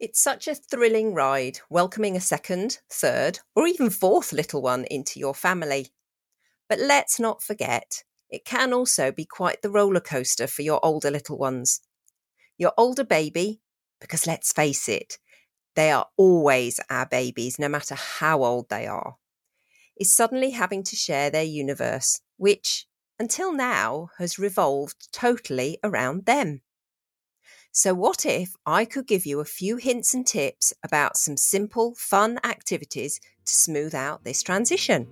It's such a thrilling ride, welcoming a second, third, or even fourth little one into your family. But let's not forget, it can also be quite the roller coaster for your older little ones. Your older baby, because let's face it, they are always our babies, no matter how old they are, is suddenly having to share their universe, which, until now, has revolved totally around them. So, what if I could give you a few hints and tips about some simple, fun activities to smooth out this transition?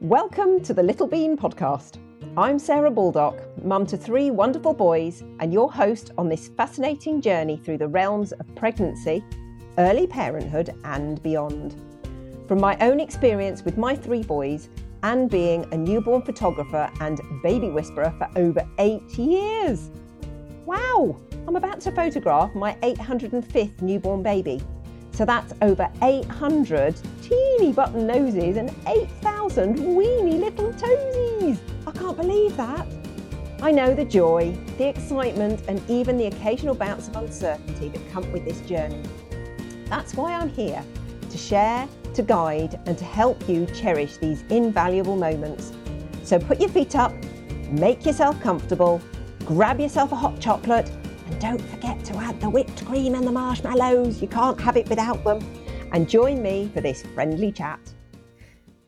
Welcome to the Little Bean podcast. I'm Sarah Baldock, mum to three wonderful boys, and your host on this fascinating journey through the realms of pregnancy, early parenthood, and beyond. From my own experience with my three boys, and being a newborn photographer and baby whisperer for over eight years. Wow! I'm about to photograph my 805th newborn baby. So that's over 800 teeny button noses and 8,000 weeny little toesies. I can't believe that. I know the joy, the excitement, and even the occasional bounce of uncertainty that come with this journey. That's why I'm here to share, to guide, and to help you cherish these invaluable moments. So put your feet up, make yourself comfortable, grab yourself a hot chocolate and don't forget to add the whipped cream and the marshmallows. You can't have it without them. And join me for this friendly chat.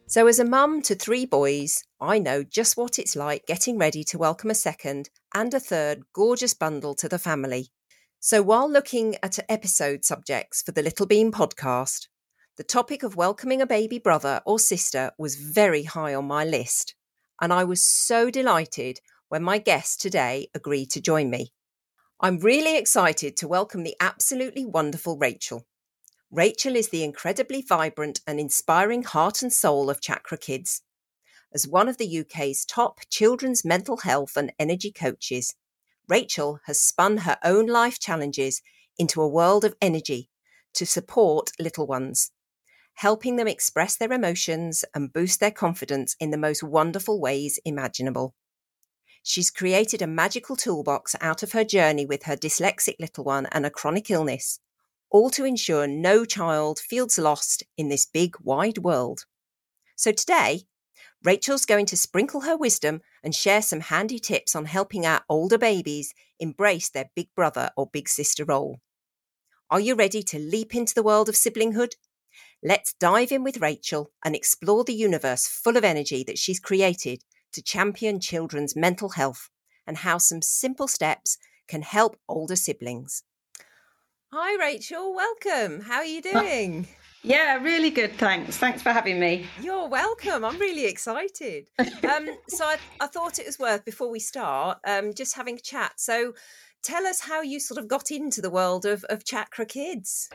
So, as a mum to three boys, I know just what it's like getting ready to welcome a second and a third gorgeous bundle to the family. So, while looking at episode subjects for the Little Bean podcast, the topic of welcoming a baby brother or sister was very high on my list. And I was so delighted when my guest today agreed to join me. I'm really excited to welcome the absolutely wonderful Rachel. Rachel is the incredibly vibrant and inspiring heart and soul of Chakra Kids. As one of the UK's top children's mental health and energy coaches, Rachel has spun her own life challenges into a world of energy to support little ones, helping them express their emotions and boost their confidence in the most wonderful ways imaginable. She's created a magical toolbox out of her journey with her dyslexic little one and a chronic illness, all to ensure no child feels lost in this big, wide world. So today, Rachel's going to sprinkle her wisdom and share some handy tips on helping our older babies embrace their big brother or big sister role. Are you ready to leap into the world of siblinghood? Let's dive in with Rachel and explore the universe full of energy that she's created to champion children's mental health and how some simple steps can help older siblings. Hi, Rachel. Welcome. How are you doing? Yeah, really good. Thanks. Thanks for having me. You're welcome. I'm really excited. Um, so I, I, thought it was worth before we start um, just having a chat. So tell us how you sort of got into the world of, of Chakra Kids.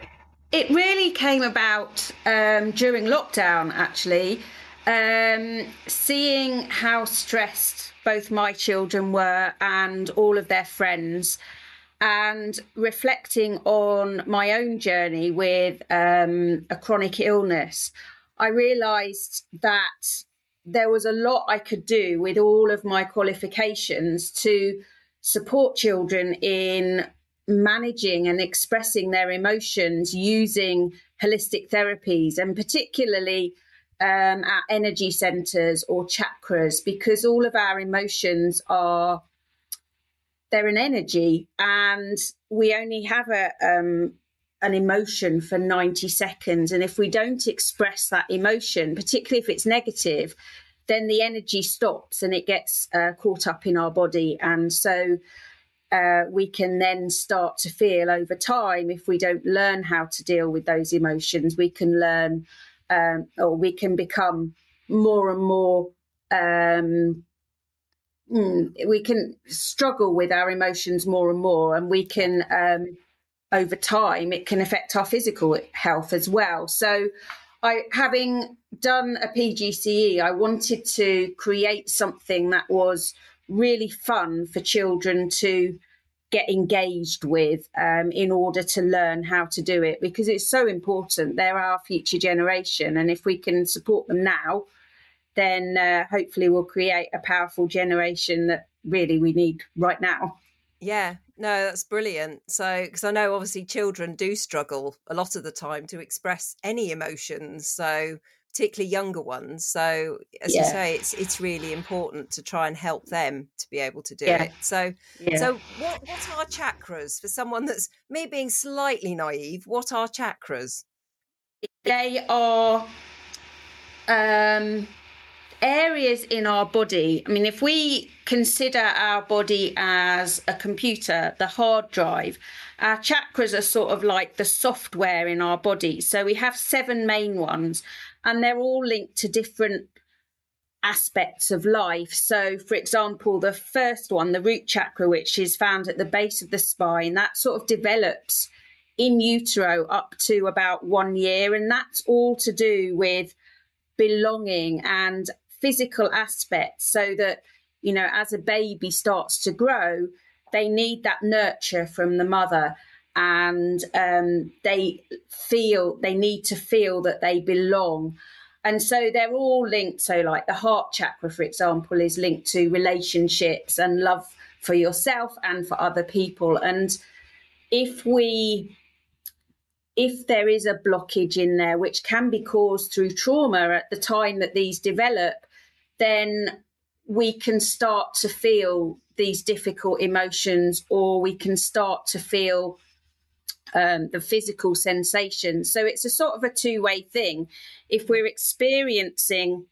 It really came about um, during lockdown, actually um, seeing how stressed both my children were and all of their friends, and reflecting on my own journey with um, a chronic illness, I realised that there was a lot I could do with all of my qualifications to support children in managing and expressing their emotions using holistic therapies and particularly um, our energy centers or chakras because all of our emotions are they're an energy and we only have a um, an emotion for 90 seconds. And if we don't express that emotion particularly if it's negative then the energy stops and it gets uh, caught up in our body. And so uh, we can then start to feel over time if we don't learn how to deal with those emotions we can learn um, or we can become more and more um, mm, we can struggle with our emotions more and more and we can um, over time it can affect our physical health as well. So i having done a pgce i wanted to create something that was really fun for children to get engaged with um, in order to learn how to do it because it's so important. They're our future generation, and if we can support them now, then uh, hopefully we'll create a powerful generation that really we need right now. Yeah, No, that's brilliant. So, because I know obviously children do struggle a lot of the time to express any emotions. So, particularly younger ones. So, as yeah. you say, it's it's really important to try and help them to be able to do yeah. it. So, yeah. so what what are chakras for someone that's me being slightly naive? What are chakras? They are um areas in our body. I mean, if we consider our body as a computer, the hard drive, our chakras are sort of like the software in our body. So we have seven main ones, and they're all linked to different aspects of life. So, for example, the first one, the root chakra, which is found at the base of the spine, that sort of develops in utero up to about one year. And that's all to do with belonging and physical aspects so that, you know, as a baby starts to grow, they need that nurture from the mother and um, they feel they need to feel that they belong. And so they're all linked. So like the heart chakra for example is linked to relationships and love for yourself and for other people. And if we if there is a blockage in there which can be caused through trauma at the time that these develop then we can start to feel these difficult emotions or we can start to feel um, the physical sensations. So it's a sort of a two way thing. If we're experiencing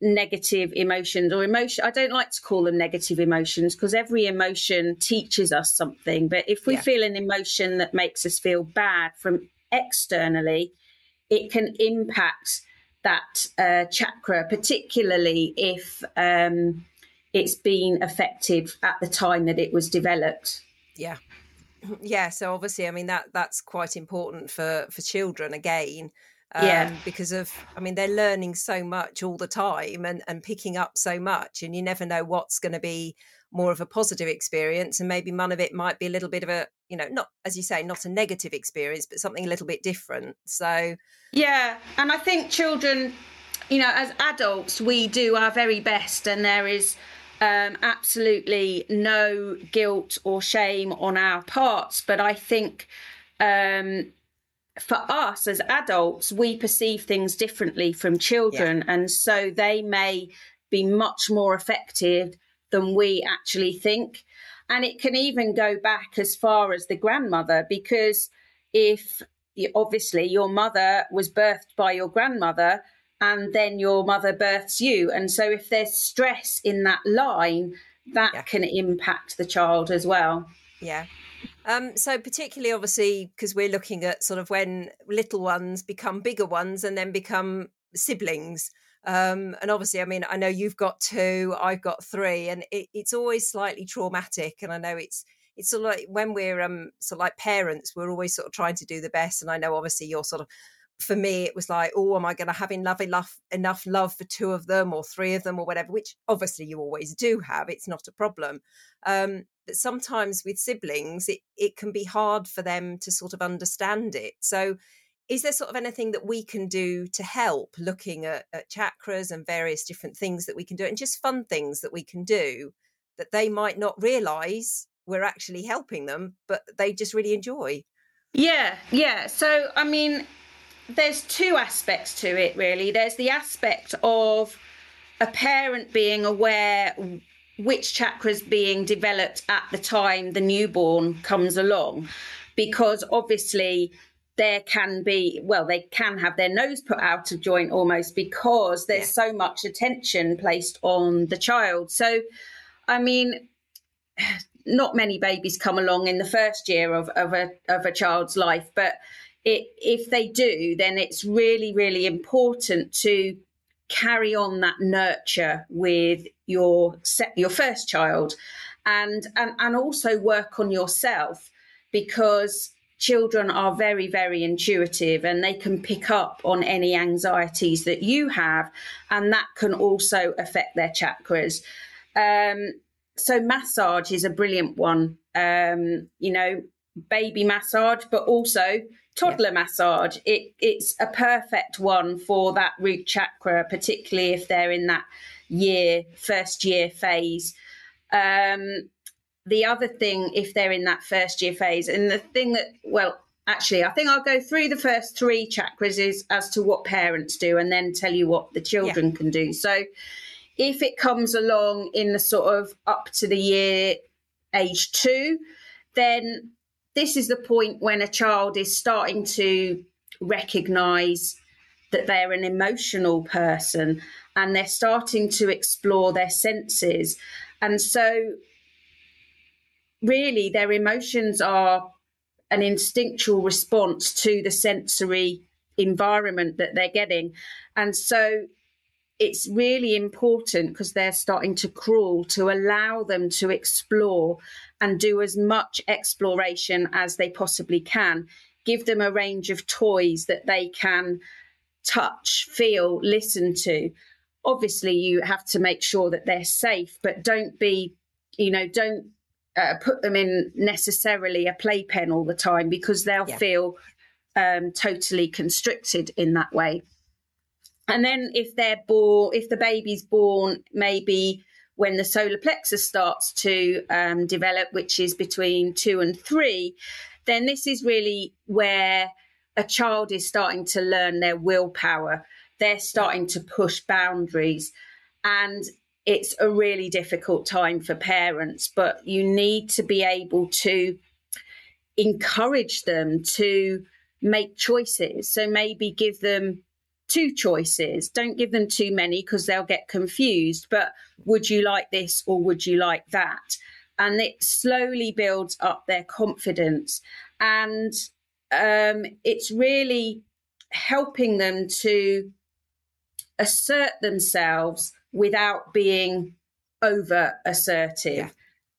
negative emotions or emotion, I don't like to call them negative emotions because every emotion teaches us something. But if we yeah. feel an emotion that makes us feel bad from externally, it can impact that uh, chakra, particularly if um, it's been affected at the time that it was developed. Yeah. Yeah, so obviously, I mean that that's quite important for for children again, um, yeah. because of I mean they're learning so much all the time and and picking up so much, and you never know what's going to be more of a positive experience and maybe none of it might be a little bit of a you know not as you say not a negative experience but something a little bit different so yeah and i think children you know as adults we do our very best and there is um, absolutely no guilt or shame on our parts but i think um, for us as adults we perceive things differently from children yeah. and so they may be much more effective than we actually think. And it can even go back as far as the grandmother, because if obviously your mother was birthed by your grandmother and then your mother births you. And so if there's stress in that line, that yeah. can impact the child as well. Yeah. Um, so particularly obviously because we're looking at sort of when little ones become bigger ones and then become siblings um, and obviously, I mean, I know you've got two, I've got three, and it, it's always slightly traumatic. And I know it's it's sort of like when we're um sort of like parents, we're always sort of trying to do the best. And I know obviously you're sort of for me it was like oh am i going to have enough enough enough love for two of them or three of them or whatever which obviously you always do have it's not a problem. Um, but sometimes with siblings it, it can be hard for them to sort of understand it. So is there sort of anything that we can do to help looking at, at, chakras and various different things that we can do and just fun things that we can do that they might not realize we're actually helping them but they just really enjoy? Yeah yeah. So i mean there's two aspects to it really there's the aspect of a parent being aware which chakras being developed at the time the newborn comes along because obviously there can be well they can have their nose put out of joint almost because there's yeah. so much attention placed on the child so i mean not many babies come along in the first year of, of a of a child's life but it, if they do then it's really really important to carry on that nurture with your your first child and and and also work on yourself because children are very, very intuitive and they can pick up on any anxieties that you have, and that can also affect their chakras. Um, so, massage is a brilliant one. Um, you know, baby massage, but also toddler yeah. massage. It, it's a perfect one for that root chakra, particularly if they're in that year, first year phase. Um, the other thing, if they're in that first year phase, and the thing that, well, actually, I think I'll go through the first three chakras is as to what parents do and then tell you what the children yeah. can do. So if it comes along in the sort of up to the year age two, then this is the point when a child is starting to recognize that they're an emotional person and they're starting to explore their senses. And so, really, their emotions are an instinctual response to the sensory environment that they're getting. And so, it's really important because they're starting to crawl to allow them to explore and do as much exploration as they possibly can. Give them a range of toys that they can touch, feel, listen to. Obviously, you have to make sure that they're safe, but don't be, you know, don't uh, put them in necessarily a playpen all the time because they'll yeah. feel um, totally constricted in that way. And then if they're born, if the baby's born, maybe when the solar plexus starts to um, develop, which is between two and three, then this is really where a child is starting to learn their willpower. They're starting to push boundaries. And it's a really difficult time for parents, but you need to be able to encourage them to make choices. So maybe give them two choices. Don't give them too many because they'll get confused. But would you like this or would you like that? And it slowly builds up their confidence. And um, it's really helping them to assert themselves without being over assertive. Yeah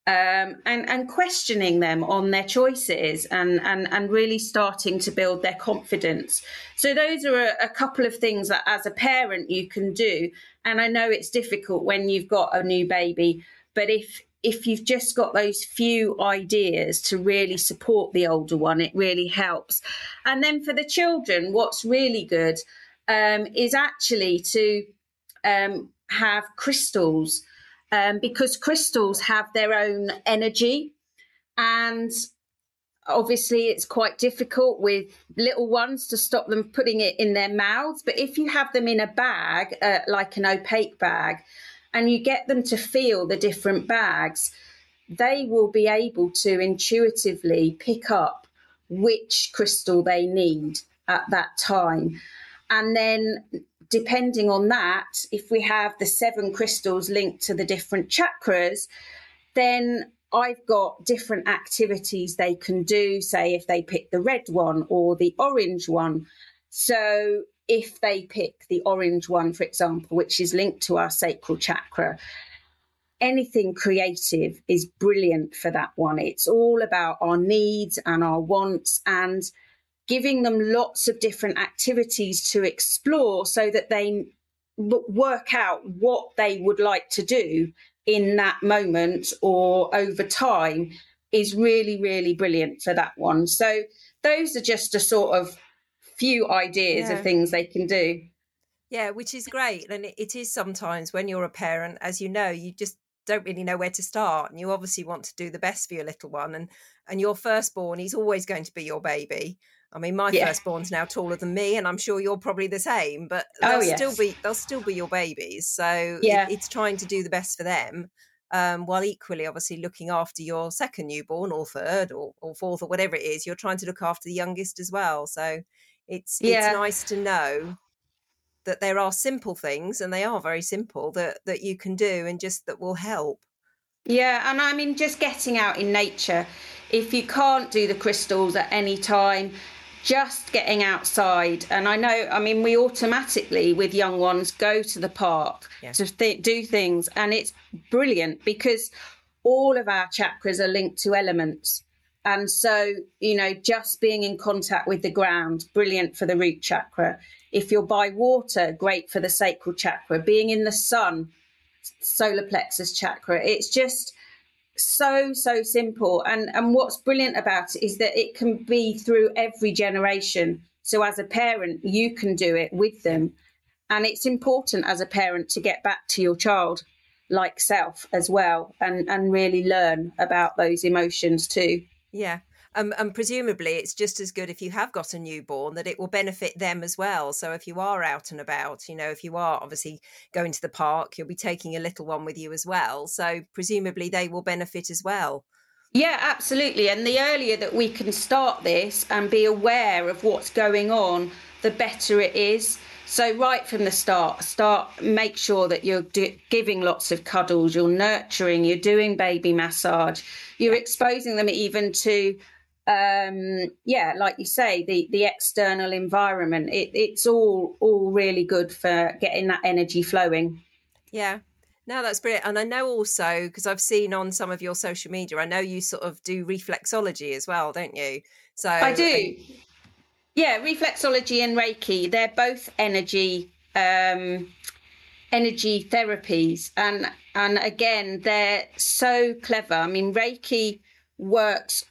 um, and and questioning them on their choices and and and really starting to build their confidence. So those are a, a, couple of things that as a parent you can do. And I know it's difficult when you've got a new baby, but if if you've just got those few ideas to really support the older one, it really helps. And then for the children, what's really good um, is actually to um, have crystals um, because crystals have their own energy. And obviously it's quite difficult with little ones to stop them putting it in their mouths. But if you have them in a bag uh, like an opaque bag and you get them to feel the different bags they will be able to intuitively pick up which crystal they need at that time. And then depending on that, if we have the seven crystals linked to the different chakras, then I've got different activities they can do, say if they pick the red one or the orange one. So if they pick the orange one, for example, which is linked to our sacral chakra, anything creative is brilliant for that one. It's all about our needs and our wants and giving them lots of different activities to explore so that they work out what they would like to do in that moment or over time is really, really brilliant for that one. So those are just a sort of few ideas yeah. of things they can do. Yeah, which is great. And it is sometimes when you're a parent, as you know, you just don't really know where to start and you obviously want to do the best for your little one and and your firstborn he's always going to be your baby I mean, my yeah. firstborn's now taller than me, and I'm sure you're probably the same. But oh, they'll oh, yes. still be they'll still be your babies. So yeah. It, it's trying to do the best for them, um, while equally, obviously, looking after your second newborn or third or, or fourth or whatever it is. You're trying to look after the youngest as well. So it's yeah. it's nice to know that there are simple things, and they are very simple that that you can do, and just that will help. Yeah, and I mean, just getting out in nature. If you can't do the crystals at any time, just getting outside. And I know, I mean, we automatically with young ones go to the park yeah. to th- do things, and it's brilliant because all of our chakras are linked to elements. And so, you know, just being in contact with the ground, brilliant for the root chakra. If you're by water, great for the sacral chakra. Being in the sun, solar plexus chakra. It's just so so simple. And and what's brilliant about it is that it can be through every generation. So as a parent you can do it with them. And it's important as a parent to get back to your child like self as well and and really learn about those emotions too. Yeah um, and presumably it's just as good if you have got a newborn that it will benefit them as well so if you are out and about you know if you are obviously going to the park you'll be taking a little one with you as well so presumably they will benefit as well yeah, absolutely. And the earlier that we can start this and be aware of what's going on, the better it is. So right from the start, start make sure that you're do, giving lots of cuddles, you're nurturing, you're doing baby massage, you're exposing them even to um yeah like you say the the external environment it, it's all all really good for getting that energy flowing yeah no, that's brilliant. And I know also, because I've seen on some of your social media, I know you sort of do reflexology as well, don't you? So I do. Yeah, reflexology and Reiki, they're both energy um energy therapies and and again they're so clever. I mean Reiki works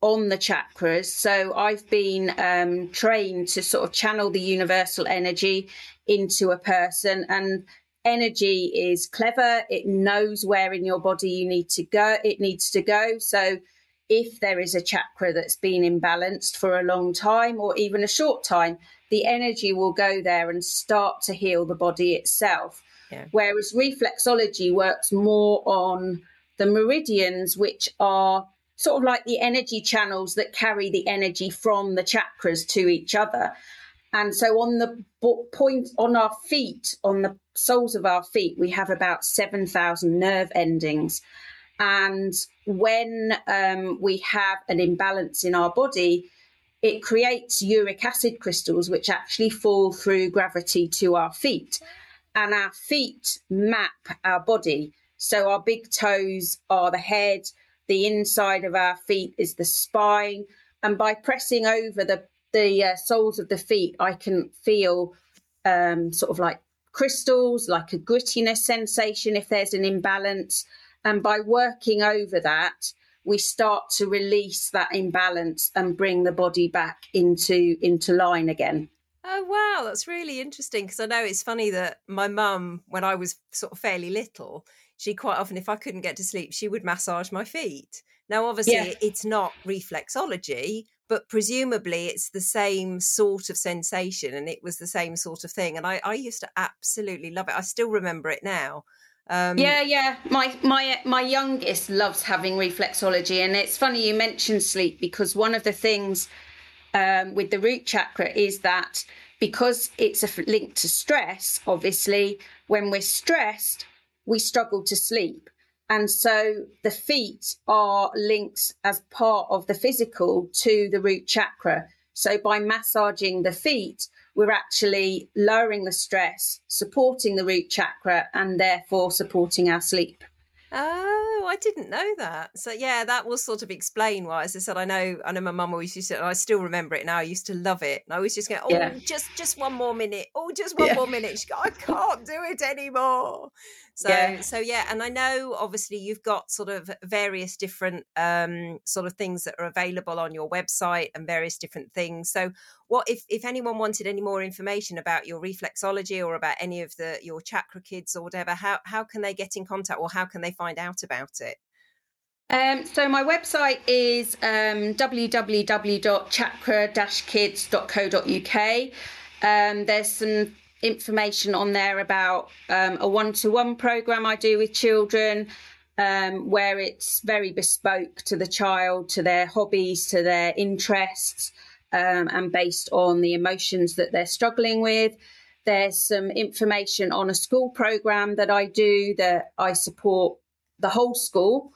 on the chakras. So I've been um, trained to sort of channel the universal energy into a person and energy is clever. It knows where in your body you need to go. It needs to go. So if there is a chakra that's been imbalanced for a long time or even a short time, the energy will go there and start to heal the body itself. Yeah. Whereas reflexology works more on the meridians, which are sort of like the energy channels that carry the energy from the chakras to each other. And so on the point on our feet, on the soles of our feet, we have about 7,000 nerve endings. And when um, we have an imbalance in our body, it creates uric acid crystals, which actually fall through gravity to our feet. And our feet map our body. So our big toes are the head, the inside of our feet is the spine. And by pressing over the the uh, soles of the feet, I can feel um, sort of like crystals, like a grittiness sensation if there's an imbalance. And by working over that, we start to release that imbalance and bring the body back into into line again. Oh wow, that's really interesting because I know it's funny that my mum, when I was sort of fairly little, she quite often, if I couldn't get to sleep, she would massage my feet. Now, obviously, yeah. it's not reflexology, but presumably it's the same sort of sensation and it was the same sort of thing and i, I used to absolutely love it i still remember it now um, yeah yeah my my my youngest loves having reflexology and it's funny you mentioned sleep because one of the things um, with the root chakra is that because it's a link to stress obviously when we're stressed we struggle to sleep and so the feet are linked as part of the physical to the root chakra. So by massaging the feet, we're actually lowering the stress, supporting the root chakra, and therefore supporting our sleep. Oh, I didn't know that. So yeah, that will sort of explain why. As I said, I know, I know my mum always used to. and I still remember it now. I used to love it. And I always just go, oh, yeah. just just one more minute. Oh, just one yeah. more minute. She go, I can't do it anymore. So yeah. so yeah, and I know obviously you've got sort of various different um sort of things that are available on your website and various different things. So what if if anyone wanted any more information about your reflexology or about any of the your chakra kids or whatever, how how can they get in contact or how can they find out about it? Um, so my website is um, www.chakra-kids.co.uk. Um, there's some information on there about um, a one-to-one program I do with children, um, where it's very bespoke to the child, to their hobbies, to their interests, um, and based on the emotions that they're struggling with. There's some information on a school program that I do that I support the whole school,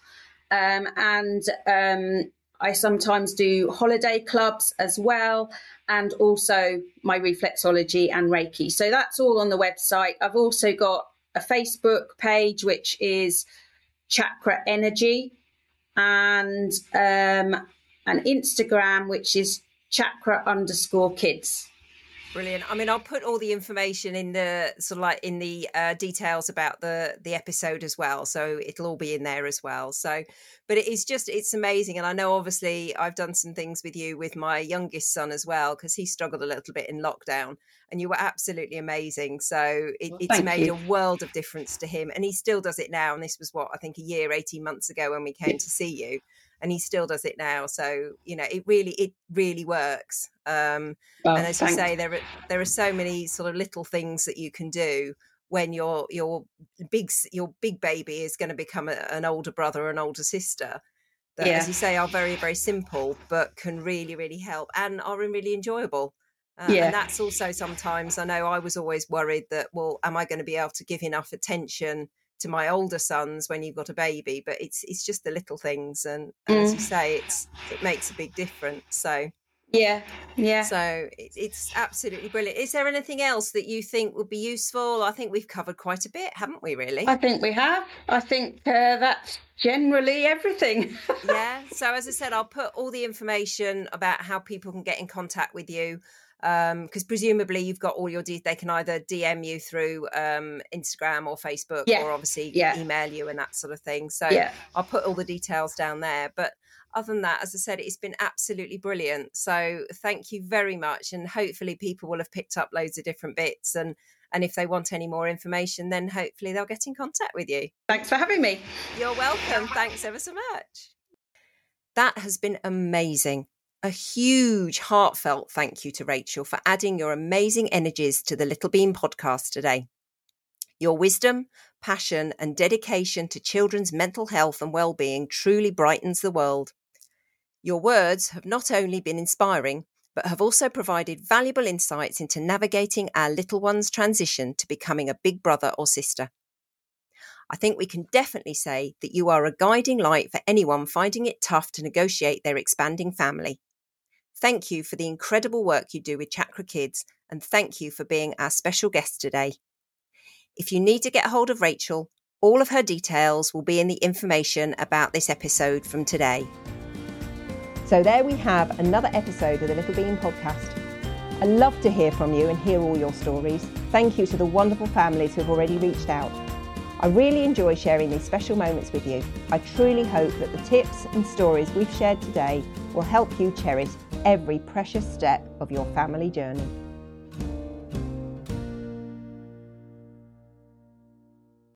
um, and um, I sometimes do holiday clubs as well and also my reflexology and Reiki. So that's all on the website. I've also got a Facebook page, which is Chakra Energy, and um, an Instagram, which is chakra underscore kids. Brilliant. I mean, I'll put all the information in the sort of like in the uh, details about the the episode as well, so it'll all be in there as well. So, but it is just it's amazing, and I know obviously I've done some things with you with my youngest son as well because he struggled a little bit in lockdown, and you were absolutely amazing. So it, Well, it's made you. a world of difference to him, and he still does it now. And this was what I think a year, eighteen months ago when we came to see you, and he still does it now. So you know, it really it really works. Um, Well, and as you say there are there are so many sort of little things that you can do when your your big your big baby is going to become a, an older brother or an older sister that Yeah. as you say are very very simple but can really really help and are really enjoyable uh, Yeah. and that's also sometimes i know i was always worried that well am i going to be able to give enough attention to my older sons when you've got a baby but it's it's just the little things and, and as you Mm. say it's it makes a big difference so Yeah, yeah. so it, it's absolutely brilliant. Is there anything else that you think would be useful? I think we've covered quite a bit, haven't we? Really? I think we have. I think uh, that's generally everything. yeah. So as I said, I'll put all the information about how people can get in contact with you. Because presumably you've got all your de- they can either DM you through um, Instagram or Facebook, Yeah. or obviously Yeah. email you and that sort of thing. So yeah. I'll put all the details down there. But other than that, as I said, it's been absolutely brilliant. So thank you very much. And hopefully people will have picked up loads of different bits. And and if they want any more information, then hopefully they'll get in contact with you. Thanks for having me. You're welcome. Thanks ever so much. That has been amazing. A huge, heartfelt thank you to Rachel for adding your amazing energies to the Little Bean podcast today. Your wisdom, passion, and dedication to children's mental health and well-being truly brightens the world. Your words have not only been inspiring, but have also provided valuable insights into navigating our little one's transition to becoming a big brother or sister. I think we can definitely say that you are a guiding light for anyone finding it tough to negotiate their expanding family. Thank you for the incredible work you do with Chakra Kids, and thank you for being our special guest today. If you need to get hold of Rachel, all of her details will be in the information about this episode from today. So there we have another episode of the Little Bean podcast. I love to hear from you and hear all your stories. Thank you to the wonderful families who've already reached out. I really enjoy sharing these special moments with you. I truly hope that the tips and stories we've shared today will help you cherish every precious step of your family journey.